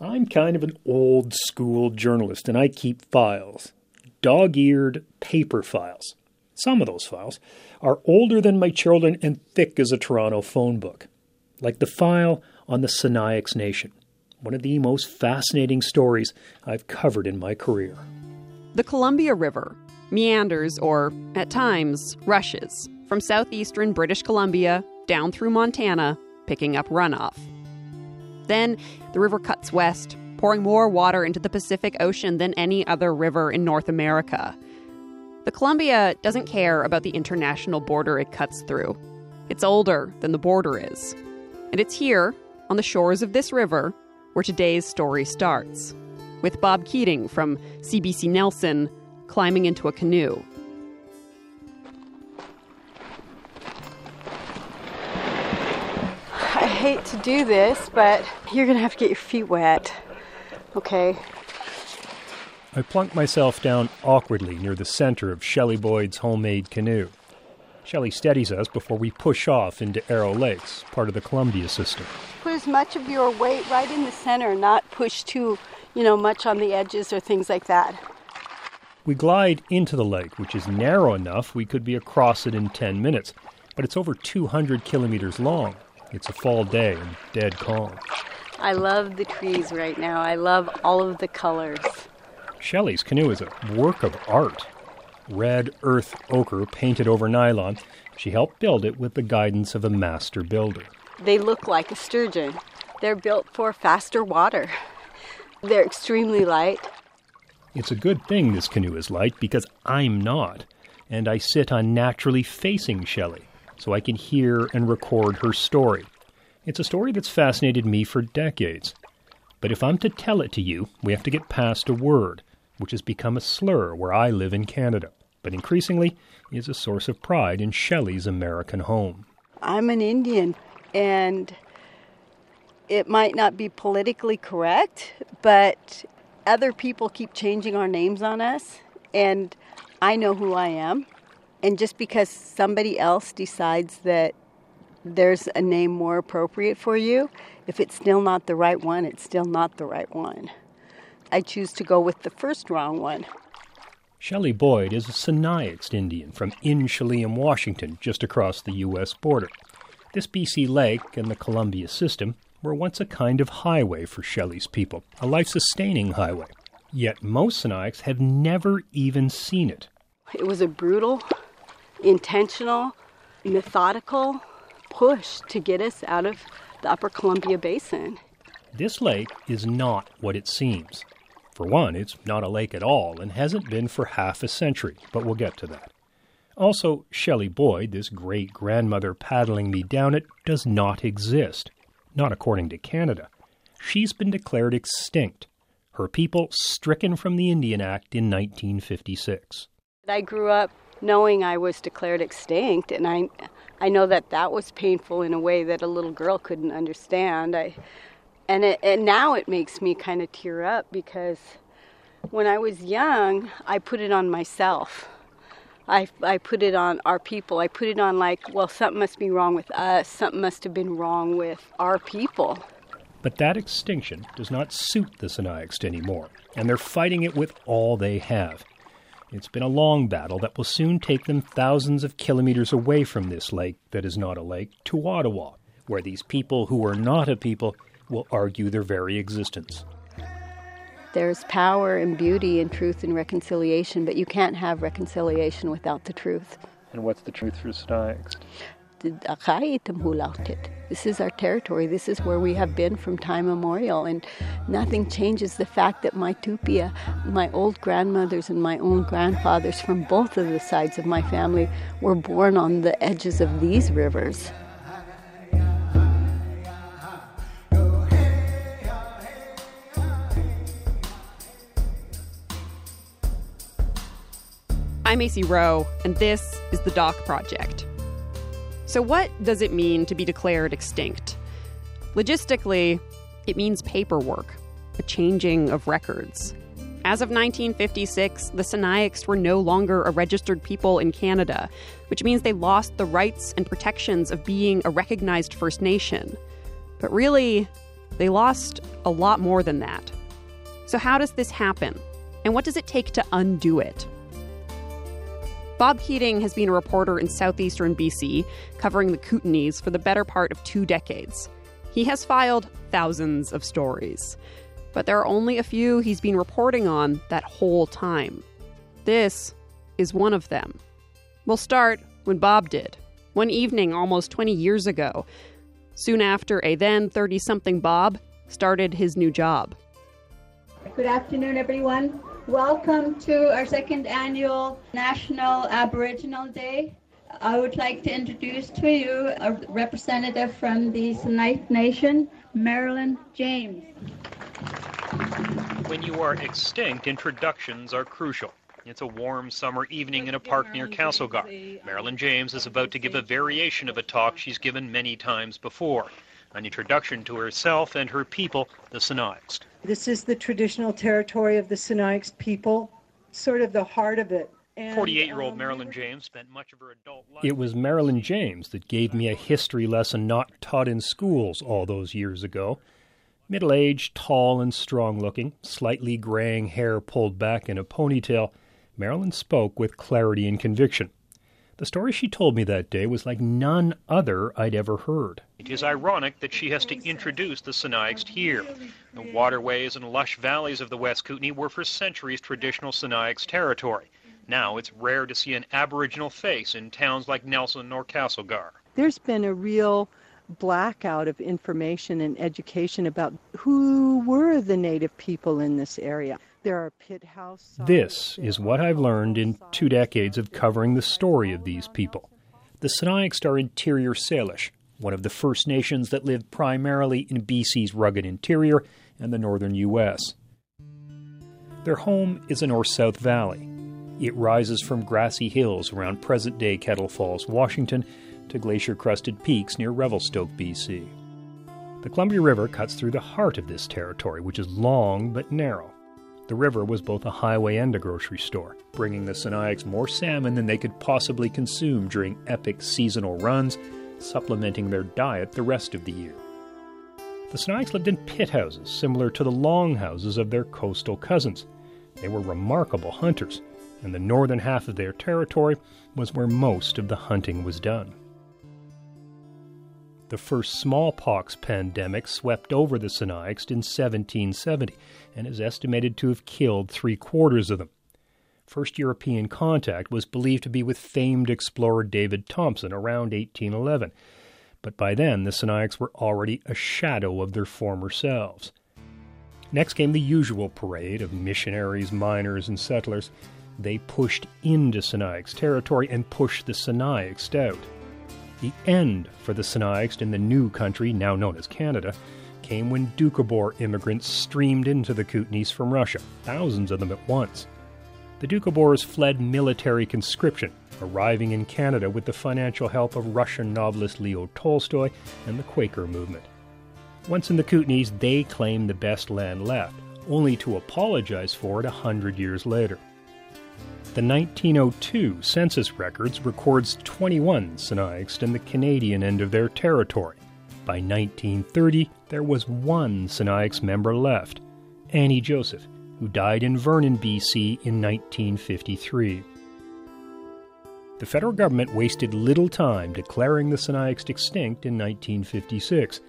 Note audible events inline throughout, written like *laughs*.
I'm kind of an old school journalist and I keep files. Dog eared paper files. Some of those files are older than my children and thick as a Toronto phone book. Like the file on the Sinixt Nation, one of the most fascinating stories I've covered in my career. The Columbia River meanders, or at times rushes, from southeastern British Columbia down through Montana, picking up runoff. Then the river cuts west, pouring more water into the Pacific Ocean than any other river in North America. The Columbia doesn't care about the international border it cuts through. It's older than the border is. And it's here, on the shores of this river, where today's story starts. With Bob Keating from CBC Nelson climbing into a canoe. Hate to do this, but you're going to have to get your feet wet. Okay. I plunk myself down awkwardly near the center of Shelley Boyd's homemade canoe. Shelley steadies us before we push off into Arrow Lakes, part of the Columbia system. Put as much of your weight right in the center, not push too, you know, much on the edges or things like that. We glide into the lake, which is narrow enough we could be across it in 10 minutes, but it's over 200 kilometers long. It's a fall day and dead calm. I love the trees right now. I love all of the colors. Shelley's canoe is a work of art. Red earth ochre painted over nylon, she helped build it with the guidance of a master builder. They look like a sturgeon. They're built for faster water. *laughs* They're extremely light. It's a good thing this canoe is light because I'm not, and I sit on naturally facing Shelley so I can hear and record her story. It's a story that's fascinated me for decades. But if I'm to tell it to you, we have to get past a word, which has become a slur where I live in Canada, but increasingly is a source of pride in Shelley's American home. I'm an Indian, and it might not be politically correct, but other people keep changing our names on us, and I know who I am. And just because somebody else decides that there's a name more appropriate for you, if it's still not the right one, it's still not the right one. I choose to go with the first wrong one. Shelley Boyd is a Sinixt Indian from Inchelium, Washington, just across the U.S. border. This BC lake and the Columbia system were once a kind of highway for Shelley's people, a life sustaining highway. Yet most Sinixt have never even seen it. It was a brutal, intentional, methodical push to get us out of the upper Columbia Basin. This lake is not what it seems. For one, it's not a lake at all and hasn't been for half a century, but we'll get to that. Also, Shelley Boyd, this great grandmother paddling me down it, does not exist not according to Canada. She's been declared extinct, her people stricken from the Indian Act in 1956. I grew up knowing I was declared extinct, and I, I know that that was painful in a way that a little girl couldn't understand. I, and, it, and now it makes me kind of tear up because when I was young, I put it on myself. I, I put it on our people. I put it on like, well, something must be wrong with us. Something must have been wrong with our people. But that extinction does not suit the Sinixt anymore, and they're fighting it with all they have. It's been a long battle that will soon take them thousands of kilometers away from this lake that is not a lake to Ottawa, where these people who are not a people will argue their very existence. There's power and beauty and truth and reconciliation, but you can't have reconciliation without the truth. And what's the truth for Sinixt? This is our territory. This is where we have been from time immemorial, and nothing changes the fact that my tupia, my old grandmothers and my own grandfathers from both of the sides of my family, were born on the edges of these rivers. I'm Acey Rowe, and this is the Doc Project. So, what does it mean to be declared extinct? Logistically, it means paperwork, a changing of records. As of 1956, the Sinixt were no longer a registered people in Canada, which means they lost the rights and protections of being a recognized First Nation. But really, They lost a lot more than that. So, how does this happen? And what does it take to undo it? Bob Keating has been a reporter in southeastern BC, covering the Kootenays for the better part of two decades. He has filed thousands of stories, but there are only a few he's been reporting on that whole time. This is one of them. We'll start when Bob did, one evening almost 20 years ago, soon after a then 30 something Bob started his new job. Good afternoon, everyone. Welcome to our second annual National Aboriginal Day. I would like to introduce to you a representative from the Sinixt Nation, Marilyn James. When you are extinct, introductions are crucial. It's a warm summer evening in a park near Castlegar. Marilyn James is about to give a variation of a talk she's given many times before an introduction to herself and her people, the Sinixt. This is the traditional territory of the Sinixt people, sort of the heart of it. 48 year old um, Marilyn James spent much of her adult life. It was Marilyn James that gave me a history lesson not taught in schools all those years ago. Middle aged, tall, and strong looking, slightly graying hair pulled back in a ponytail, Marilyn spoke with clarity and conviction. The story she told me that day was like none other I'd ever heard. It is ironic that she has to introduce the Sinixt here. The waterways and lush valleys of the West Kootenay were for centuries traditional Sinixt territory. Now it's rare to see an Aboriginal face in towns like Nelson or Castlegar. There's been a real blackout of information and education about who were the native people in this area. There are pit house. This is what I've learned in two decades of covering the story of these people. The Sinixt are interior Salish, one of the First Nations that lived primarily in BC's rugged interior and the northern U.S. Their home is a north south valley. It rises from grassy hills around present day Kettle Falls, Washington, to glacier crusted peaks near Revelstoke, BC. The Columbia River cuts through the heart of this territory, which is long but narrow. The river was both a highway and a grocery store, bringing the Sinixt more salmon than they could possibly consume during epic seasonal runs, supplementing their diet the rest of the year. The Sinixt lived in pit houses similar to the longhouses of their coastal cousins. They were remarkable hunters, and the northern half of their territory was where most of the hunting was done. The first smallpox pandemic swept over the Sinixt in 1770 and is estimated to have killed three quarters of them. First European contact was believed to be with famed explorer David Thompson around 1811, but by then the Sinixt were already a shadow of their former selves. Next came the usual parade of missionaries, miners, and settlers. They pushed into Sinixt territory and pushed the Sinixt out. The end for the Sinixt in the new country, now known as Canada, came when Doukhobor immigrants streamed into the Kootenays from Russia, thousands of them at once. The Doukhobors fled military conscription, arriving in Canada with the financial help of Russian novelist Leo Tolstoy and the Quaker movement. Once in the Kootenays, they claimed the best land left, only to apologize for it a hundred years later. The 1902 census records records 21 Sinixt in the Canadian end of their territory. By 1930, there was one Sinixt member left, Annie Joseph, who died in Vernon, BC in 1953. The federal government wasted little time declaring the Sinixt extinct in 1956.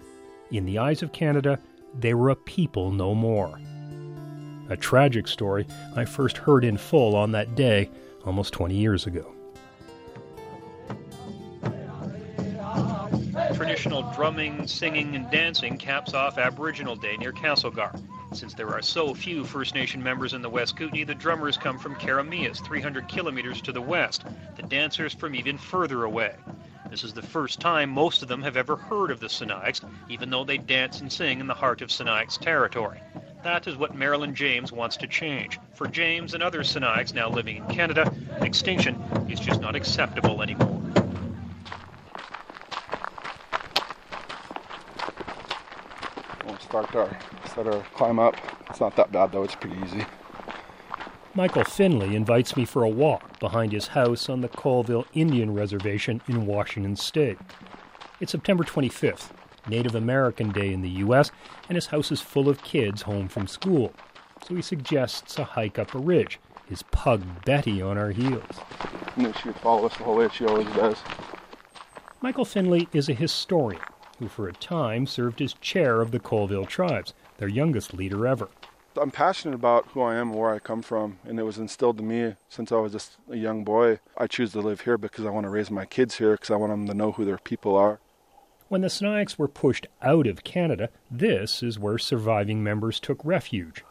In the eyes of Canada, they were a people no more a tragic story I first heard in full on that day almost 20 years ago. Traditional drumming, singing, and dancing caps off Aboriginal Day near Castlegar. Since there are so few First Nation members in the West Kootenay, the drummers come from Keremeos, 300 kilometers to the west, the dancers from even further away. This is the first time most of them have ever heard of the Sinixt, even though they dance and sing in the heart of Sinixt territory. That is what Marilyn James wants to change. For James and other Sinixt now living in Canada, extinction is just not acceptable anymore. We'll start our, start our climb up. It's not that bad though, it's pretty easy. Michael Finley invites me for a walk behind his house on the Colville Indian Reservation in Washington State. It's September 25th, Native American Day in the U.S., and his house is full of kids home from school. So he suggests a hike up a ridge, his pug Betty on our heels. I knew she would follow us the whole way, she always does. Michael Finley is a historian who, for a time, served as chair of the Colville Tribes, their youngest leader ever. I'm passionate about who I am and where I come from, and it was instilled in me since I was just a young boy. I choose to live here because I want to raise my kids here because I want them to know who their people are. When the Sinixt were pushed out of Canada, this is where surviving members took refuge,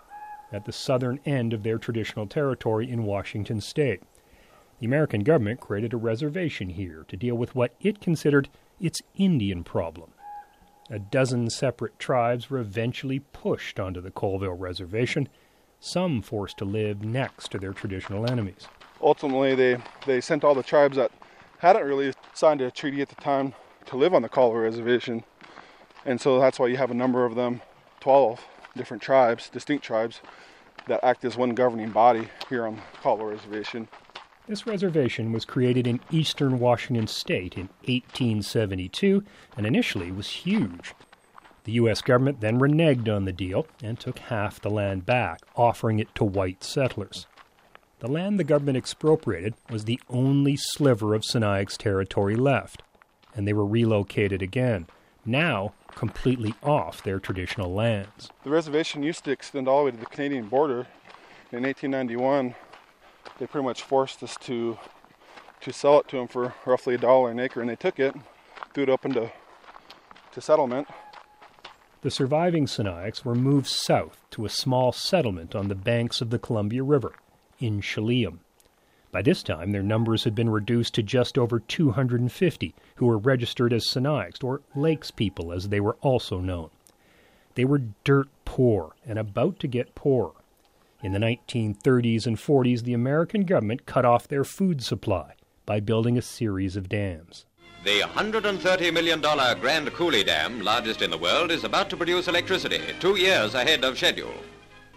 at the southern end of their traditional territory in Washington state. The American government created a reservation here to deal with what it considered its Indian problem. A dozen separate tribes were eventually pushed onto the Colville Reservation, some forced to live next to their traditional enemies. Ultimately, they, they sent all the tribes that hadn't really signed a treaty at the time to live on the Colville Reservation. And so that's why you have a number of them 12 different tribes, distinct tribes, that act as one governing body here on the Colville Reservation. This reservation was created in eastern Washington state in 1872 and initially was huge. The U.S. government then reneged on the deal and took half the land back, offering it to white settlers. The land the government expropriated was the only sliver of Sinixt territory left, and they were relocated again, now completely off their traditional lands. The reservation used to extend all the way to the Canadian border. In 1891, they pretty much forced us to to sell it to them for roughly a dollar an acre, and they took it, threw it up into to settlement. The surviving Sinixt were moved south to a small settlement on the banks of the Columbia River, Inchelium. By this time, their numbers had been reduced to just over 250 who were registered as Sinixt, or Lakes people as they were also known. They were dirt poor and about to get poorer. In the 1930s and 40s, the American government cut off their food supply by building a series of dams. The $130 million Grand Coulee Dam, largest in the world, is about to produce electricity two years ahead of schedule.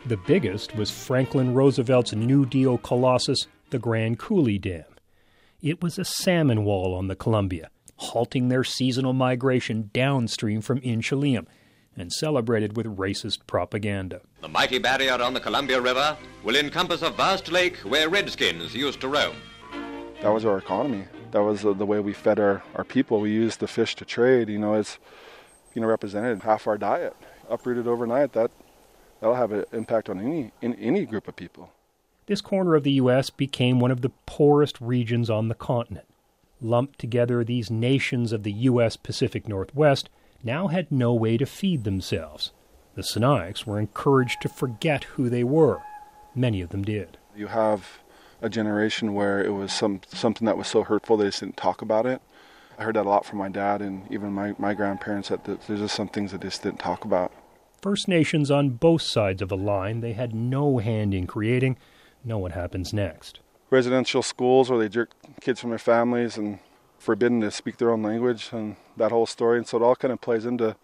The biggest was Franklin Roosevelt's New Deal colossus, the Grand Coulee Dam. It was a salmon wall on the Columbia, halting their seasonal migration downstream from Inchelium and celebrated with racist propaganda. The mighty barrier on the Columbia River will encompass a vast lake where redskins used to roam. That was our economy. That was the, the way we fed our, our people. We used the fish to trade. You know, it's you know represented half our diet. Uprooted overnight, that that'll have an impact on any in any group of people. This corner of the U.S. became one of the poorest regions on the continent. Lumped together, these nations of the U.S. Pacific Northwest now had no way to feed themselves. The Sinixt were encouraged to forget who they were. Many of them did. You have a generation where it was some something that was so hurtful they just didn't talk about it. I heard that a lot from my dad and even my, my grandparents that there's just some things that they just didn't talk about. First Nations on both sides of the line they had no hand in creating. Know what happens next. Residential schools where they jerk kids from their families and forbidden to speak their own language and that whole story. And so it all kind of plays into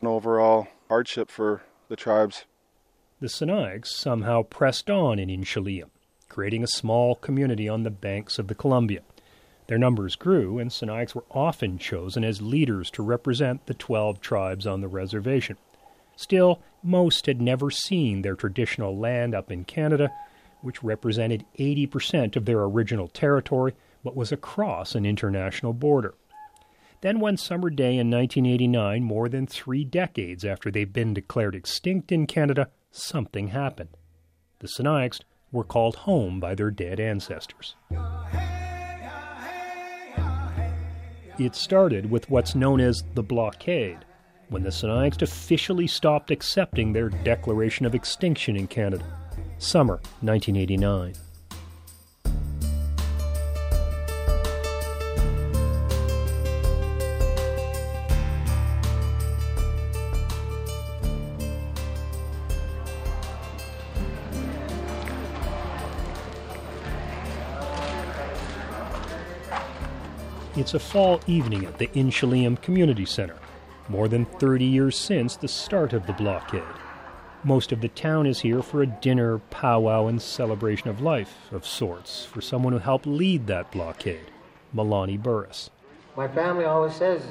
an overall hardship for the tribes. The Sinixt somehow pressed on in Inchelium, creating a small community on the banks of the Columbia. Their numbers grew, and Sinixt were often chosen as leaders to represent the 12 tribes on the reservation. Still, most had never seen their traditional land up in Canada, which represented 80% of their original territory but was across an international border. Then, one summer day in 1989, more than three decades after they'd been declared extinct in Canada, something happened. The Sinixt were called home by their dead ancestors. It started with what's known as the blockade, when the Sinixt officially stopped accepting their declaration of extinction in Canada. Summer 1989. It's a fall evening at the Inchelium Community Center, more than 30 years since the start of the blockade. Most of the town is here for a dinner, powwow, and celebration of life of sorts for someone who helped lead that blockade, Melanie Burris. My family always says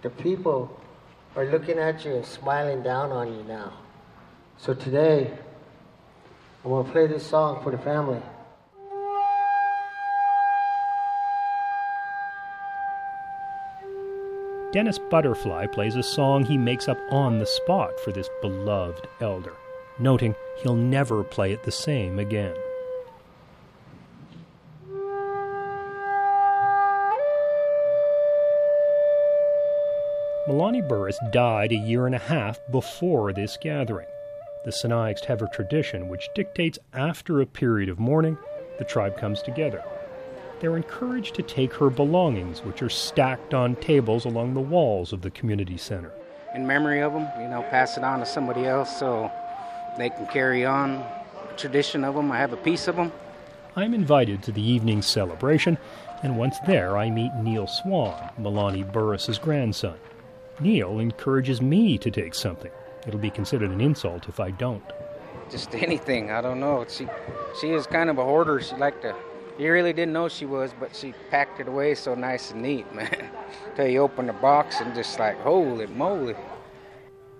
the people are looking at you and smiling down on you now. So today, I'm going to play this song for the family. Dennis Butterfly plays a song he makes up on the spot for this beloved elder, noting he'll never play it the same again. Melanie Burris died a year and a half before this gathering. The Sinixt have a tradition which dictates after a period of mourning, the tribe comes together. They're encouraged to take her belongings, which are stacked on tables along the walls of the community center. In memory of them, you know, pass it on to somebody else so they can carry on the tradition of them. I have a piece of them. I'm invited to the evening celebration, and once there, I meet Neil Swan, Melanie Burris's grandson. Neil encourages me to take something. It'll be considered an insult if I don't. Just anything. I don't know. She she is kind of a hoarder. She liked to. You really didn't know she was, but she packed it away so nice and neat, *laughs* man. Till you open the box and just like, holy moly.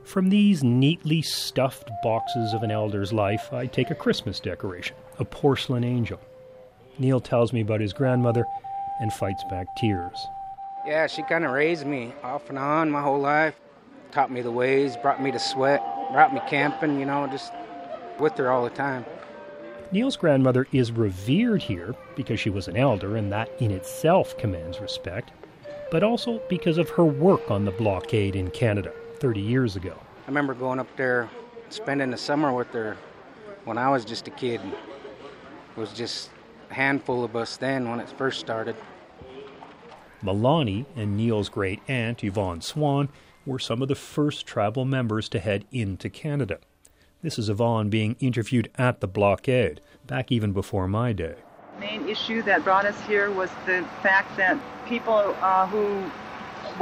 From these neatly stuffed boxes of an elder's life, I take a Christmas decoration, a porcelain angel. Neil tells me about his grandmother and fights back tears. Yeah, she kind of raised me off and on my whole life. Taught me the ways, brought me to sweat, brought me camping, you know, just with her all the time. Neil's grandmother is revered here because she was an elder, and that in itself commands respect, but also because of her work on the blockade in Canada 30 years ago. I remember going up there, spending the summer with her when I was just a kid. It was just a handful of us then when it first started. Melanie and Neil's great aunt, Yvonne Swan, were some of the first tribal members to head into Canada. This is Yvonne being interviewed at the blockade, back even before my day. The main issue that brought us here was the fact that people uh, who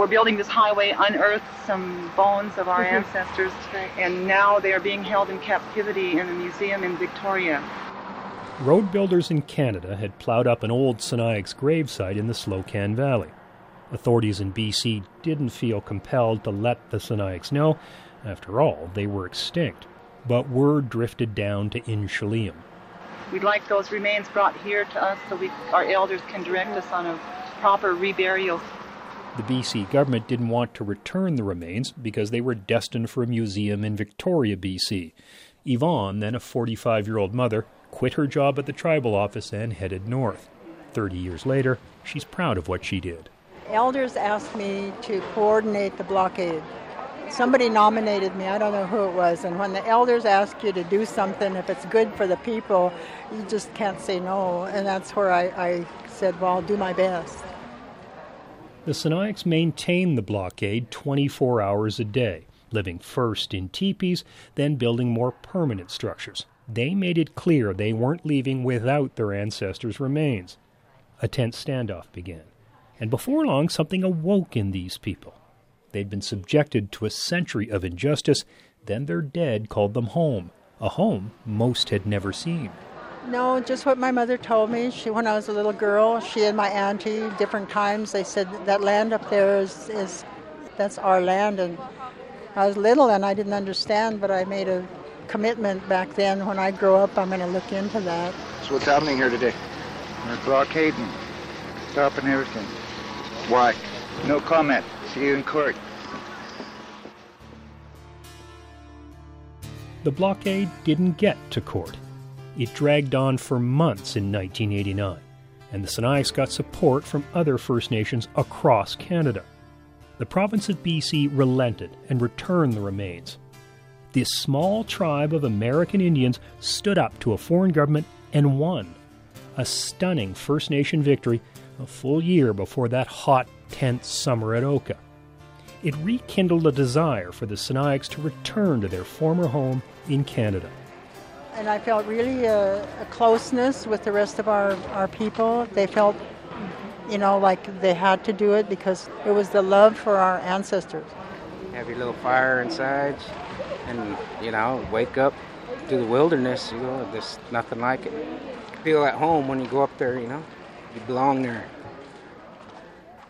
were building this highway unearthed some bones of our mm-hmm. ancestors, and now they are being held in captivity in a museum in Victoria. Road builders in Canada had plowed up an old Sinixt gravesite in the Slocan Valley. Authorities in BC didn't feel compelled to let the Sinixt know. After all, they were extinct. But word drifted down to Inchelium. We'd like those remains brought here to us so we, our elders can direct us on a proper reburial. The BC government didn't want to return the remains because they were destined for a museum in Victoria, BC. Yvonne, then a 45 year old mother, quit her job at the tribal office and headed north. Thirty years later, she's proud of what she did. Elders asked me to coordinate the blockade. Somebody nominated me, I don't know who it was, and when the elders ask you to do something, if it's good for the people, you just can't say no. And that's where I, I said, well, I'll do my best. The Sinixt maintained the blockade 24 hours a day, living first in teepees, then building more permanent structures they made it clear they weren't leaving without their ancestors' remains. A tense standoff began, and before long something awoke in these people. They'd been subjected to a century of injustice, then their dead called them home, a home most had never seen. No, just what my mother told me. She, when I was a little girl, she and my auntie, different times, they said that land up there is, is that's our land. And I was little and I didn't understand, but I made a commitment back then. When I grow up, I'm going to look into that. So what's happening here today? We're blockading, stopping everything. Why? No comment. See you in court. The blockade didn't get to court. It dragged on for months in 1989, and the Sinixt got support from other First Nations across Canada. The province of BC relented and returned the remains, this small tribe of American Indians stood up to a foreign government and won. A stunning First Nation victory a full year before that hot, tense summer at Oka. It rekindled a desire for the Sinixt to return to their former home in Canada. And I felt really a, a closeness with the rest of our, our people. They felt, you know, like they had to do it because it was the love for our ancestors. Have your little fire inside, and you know wake up to the wilderness. You know, there's nothing like it. Feel at home when you go up there. You know, you belong there.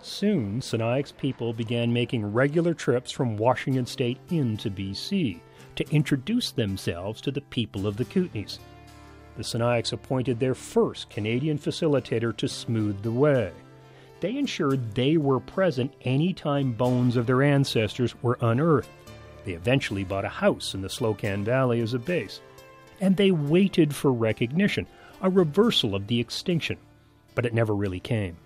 Soon, Sinixt people began making regular trips from Washington state into BC to introduce themselves to the people of the Kootenays. The Sinixt appointed their first Canadian facilitator to smooth the way. They ensured they were present any time bones of their ancestors were unearthed. They eventually bought a house in the Slocan Valley as a base. And they waited for recognition, a reversal of the extinction, but it never really came.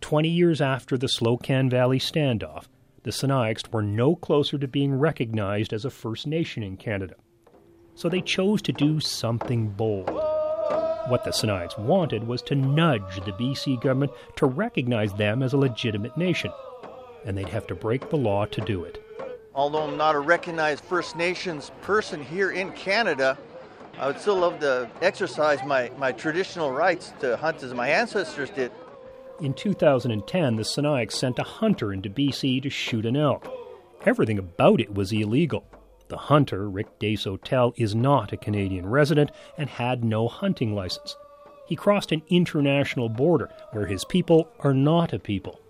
Twenty years after the Slocan Valley standoff, the Sinixt were no closer to being recognized as a First Nation in Canada. So they chose to do something bold. What the Sinixt wanted was to nudge the BC government to recognize them as a legitimate nation, and they'd have to break the law to do it. Although I'm not a recognized First Nations person here in Canada, I would still love to exercise my, my traditional rights to hunt as my ancestors did. In 2010, the Sinixt sent a hunter into BC to shoot an elk. Everything about it was illegal. The hunter, Rick Desautel, is not a Canadian resident and had no hunting license. He crossed an international border where his people are not a people.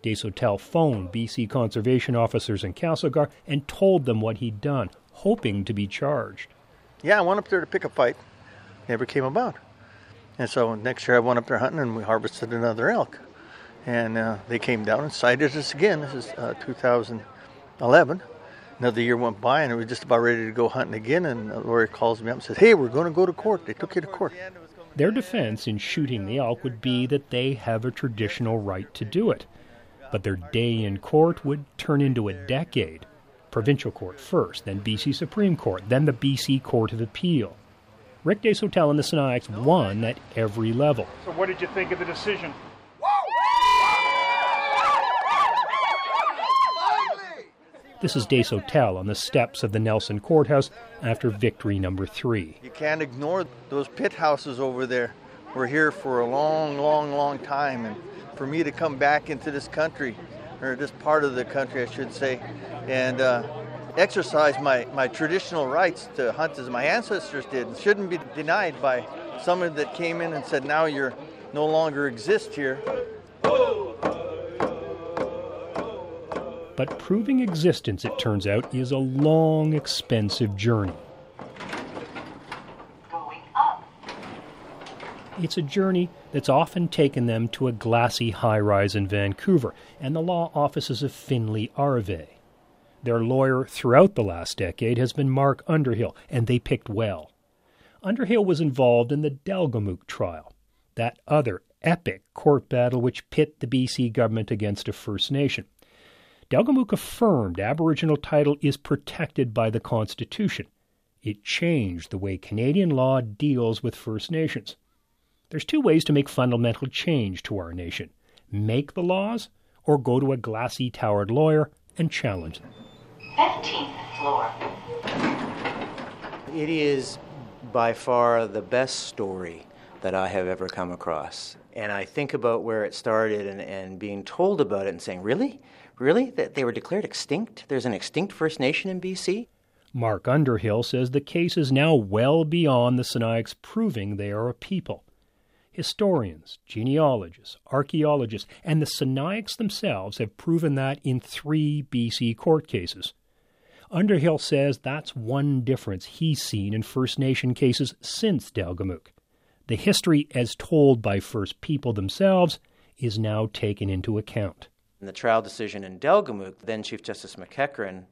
Desautel phoned BC conservation officers in Castlegar and told them what he'd done, hoping to be charged. Yeah, I went up there to pick a fight. Never came about. And so next year I went up there hunting and we harvested another elk. And uh, they came down and sighted us again. This is uh, 2011. Another year went by and we were just about ready to go hunting again. And lawyer calls me up and says, Hey, we're going to go to court. They took you to court. Their defense in shooting the elk would be that they have a traditional right to do it. But their day in court would turn into a decade. Provincial court first, then BC Supreme Court, then the BC Court of Appeal. Rick Desautel and the Sinixt won at every level. So, what did you think of the decision? This is Desautel on the steps of the Nelson Courthouse after victory number three. You can't ignore those pit houses over there. We're here for a long, long, long time, and for me to come back into this country, or this part of the country, I should say, and uh, exercise my, my traditional rights to hunt as my ancestors did and shouldn't be denied by someone that came in and said, now you're no longer exist here. But proving existence, it turns out, is a long, expensive journey. It's a journey that's often taken them to a glassy high rise in Vancouver and the law offices of Finley Arve. Their lawyer throughout the last decade has been Mark Underhill, and they picked well. Underhill was involved in the Delgamuukw trial, that other epic court battle which pit the BC government against a First Nation. Delgamuukw affirmed Aboriginal title is protected by the Constitution. It changed the way Canadian law deals with First Nations. There's two ways to make fundamental change to our nation make the laws or go to a glassy towered lawyer and challenge them. 15th floor. It is by far the best story that I have ever come across. And I think about where it started and, and being told about it and saying, really? Really? That they were declared extinct? There's an extinct First Nation in BC? Mark Underhill says the case is now well beyond the Sinixt proving they are a people. Historians, genealogists, archaeologists, and the Sinixt themselves have proven that in three BC court cases. Underhill says that's one difference he's seen in First Nation cases since Delgamuukw. The history as told by First People themselves is now taken into account. In the trial decision in Delgamuukw, then Chief Justice McEachern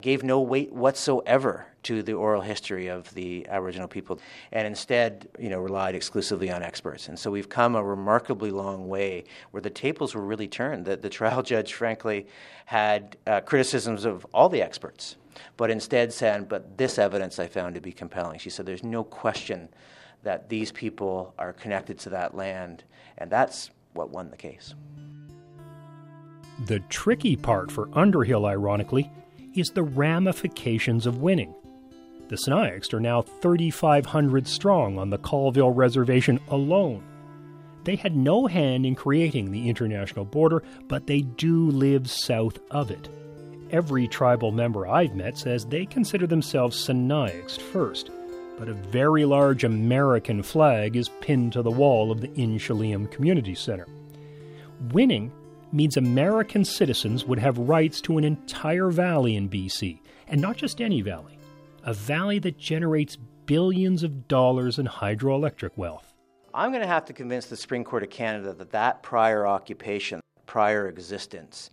gave no weight whatsoever to the oral history of the Aboriginal people and instead, you know, relied exclusively on experts. And so we've come a remarkably long way where the tables were really turned. That the trial *laughs* judge, frankly, had uh, criticisms of all the experts, but instead said, but this evidence I found to be compelling. She said, there's no question that these people are connected to that land, and that's what won the case. The tricky part for Underhill, ironically, is the ramifications of winning. The Sinixt are now 3,500 strong on the Colville Reservation alone. They had no hand in creating the international border, but they do live south of it. Every tribal member I've met says they consider themselves Sinixt first, but a very large American flag is pinned to the wall of the Inchelium Community Center. Winning means American citizens would have rights to an entire valley in BC, and not just any valley, a valley that generates billions of dollars in hydroelectric wealth. I'm going to have to convince the Supreme Court of Canada that that prior occupation, prior existence,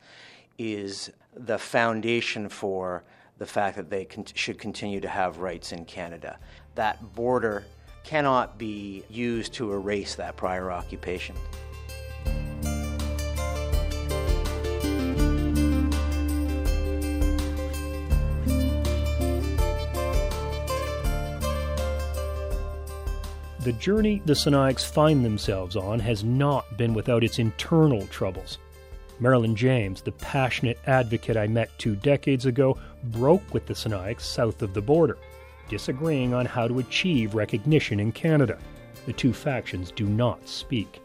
is the foundation for the fact that they con- should continue to have rights in Canada. That border cannot be used to erase that prior occupation. The journey the Sinixt find themselves on has not been without its internal troubles. Marilyn James, the passionate advocate I met two decades ago, broke with the Sinixt south of the border, disagreeing on how to achieve recognition in Canada. The two factions do not speak.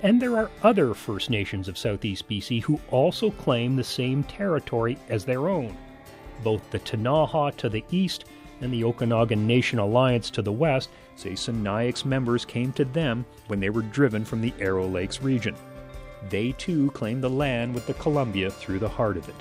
And there are other First Nations of southeast BC who also claim the same territory as their own. Both the Ktunaxa to the east and the Okanagan Nation Alliance to the west say Sinixt members came to them when they were driven from the Arrow Lakes region. They too claim the land with the Columbia through the heart of it.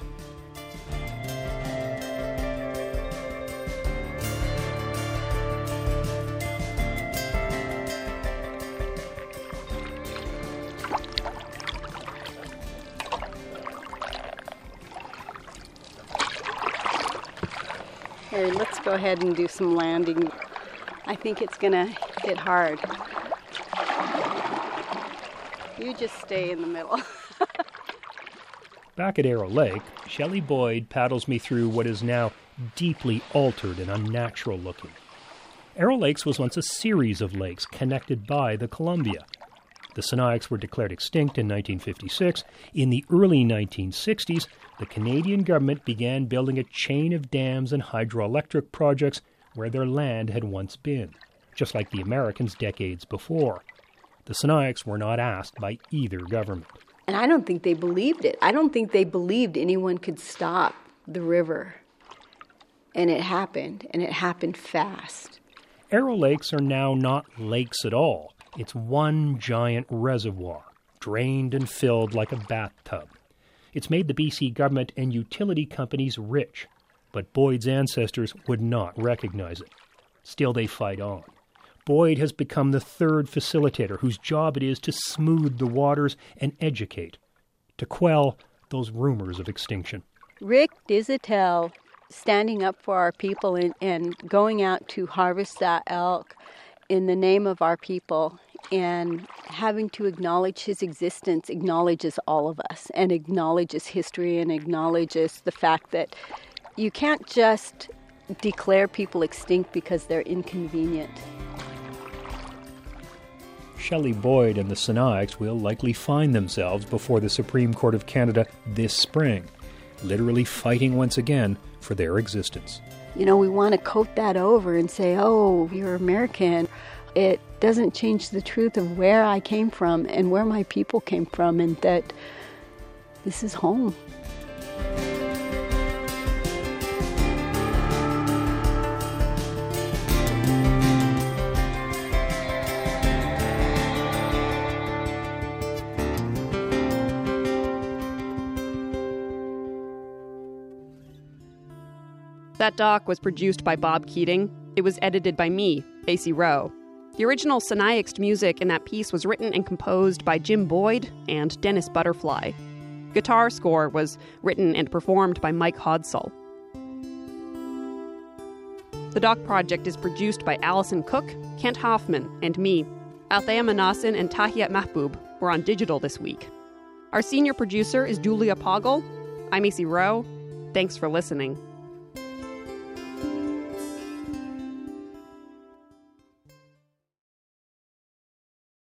Ahead and do some landing. I think it's gonna hit hard. You just stay in the middle. *laughs* Back at Arrow Lake, Shelley Boyd paddles me through what is now deeply altered and unnatural looking. Arrow Lakes was once a series of lakes connected by the Columbia. The Sinixt were declared extinct in 1956. In the early 1960s, the Canadian government began building a chain of dams and hydroelectric projects where their land had once been, just like the Americans decades before. The Sinixt were not asked by either government. And I don't think they believed it. I don't think they believed anyone could stop the river. And it happened, and it happened fast. Arrow Lakes are now not lakes at all. It's one giant reservoir, drained and filled like a bathtub. It's made the BC government and utility companies rich, but Boyd's ancestors would not recognize it. Still, they fight on. Boyd has become the third facilitator whose job it is to smooth the waters and educate, to quell those rumors of extinction. Rick Desautel standing up for our people and, and going out to harvest that elk in the name of our people and having to acknowledge his existence acknowledges all of us and acknowledges history and acknowledges the fact that you can't just declare people extinct because they're inconvenient. Shelley Boyd and the Sinixt will likely find themselves before the Supreme Court of Canada this spring, literally fighting once again for their existence. You know, we want to coat that over and say, oh, you're American. It doesn't change the truth of where I came from and where my people came from, and that this is home. That doc was produced by Bob Keating. It was edited by me, Acey Rowe. The original Sinixt music in that piece was written and composed by Jim Boyd and Dennis Butterfly. Guitar score was written and performed by Mike Hodsall. The Doc Project is produced by Allison Cook, Kent Hoffman, and me. Althea Manasan and Tahiyat Mahbub were on digital this week. Our senior producer is Julia Pagel. I'm Acey Rowe. Thanks for listening.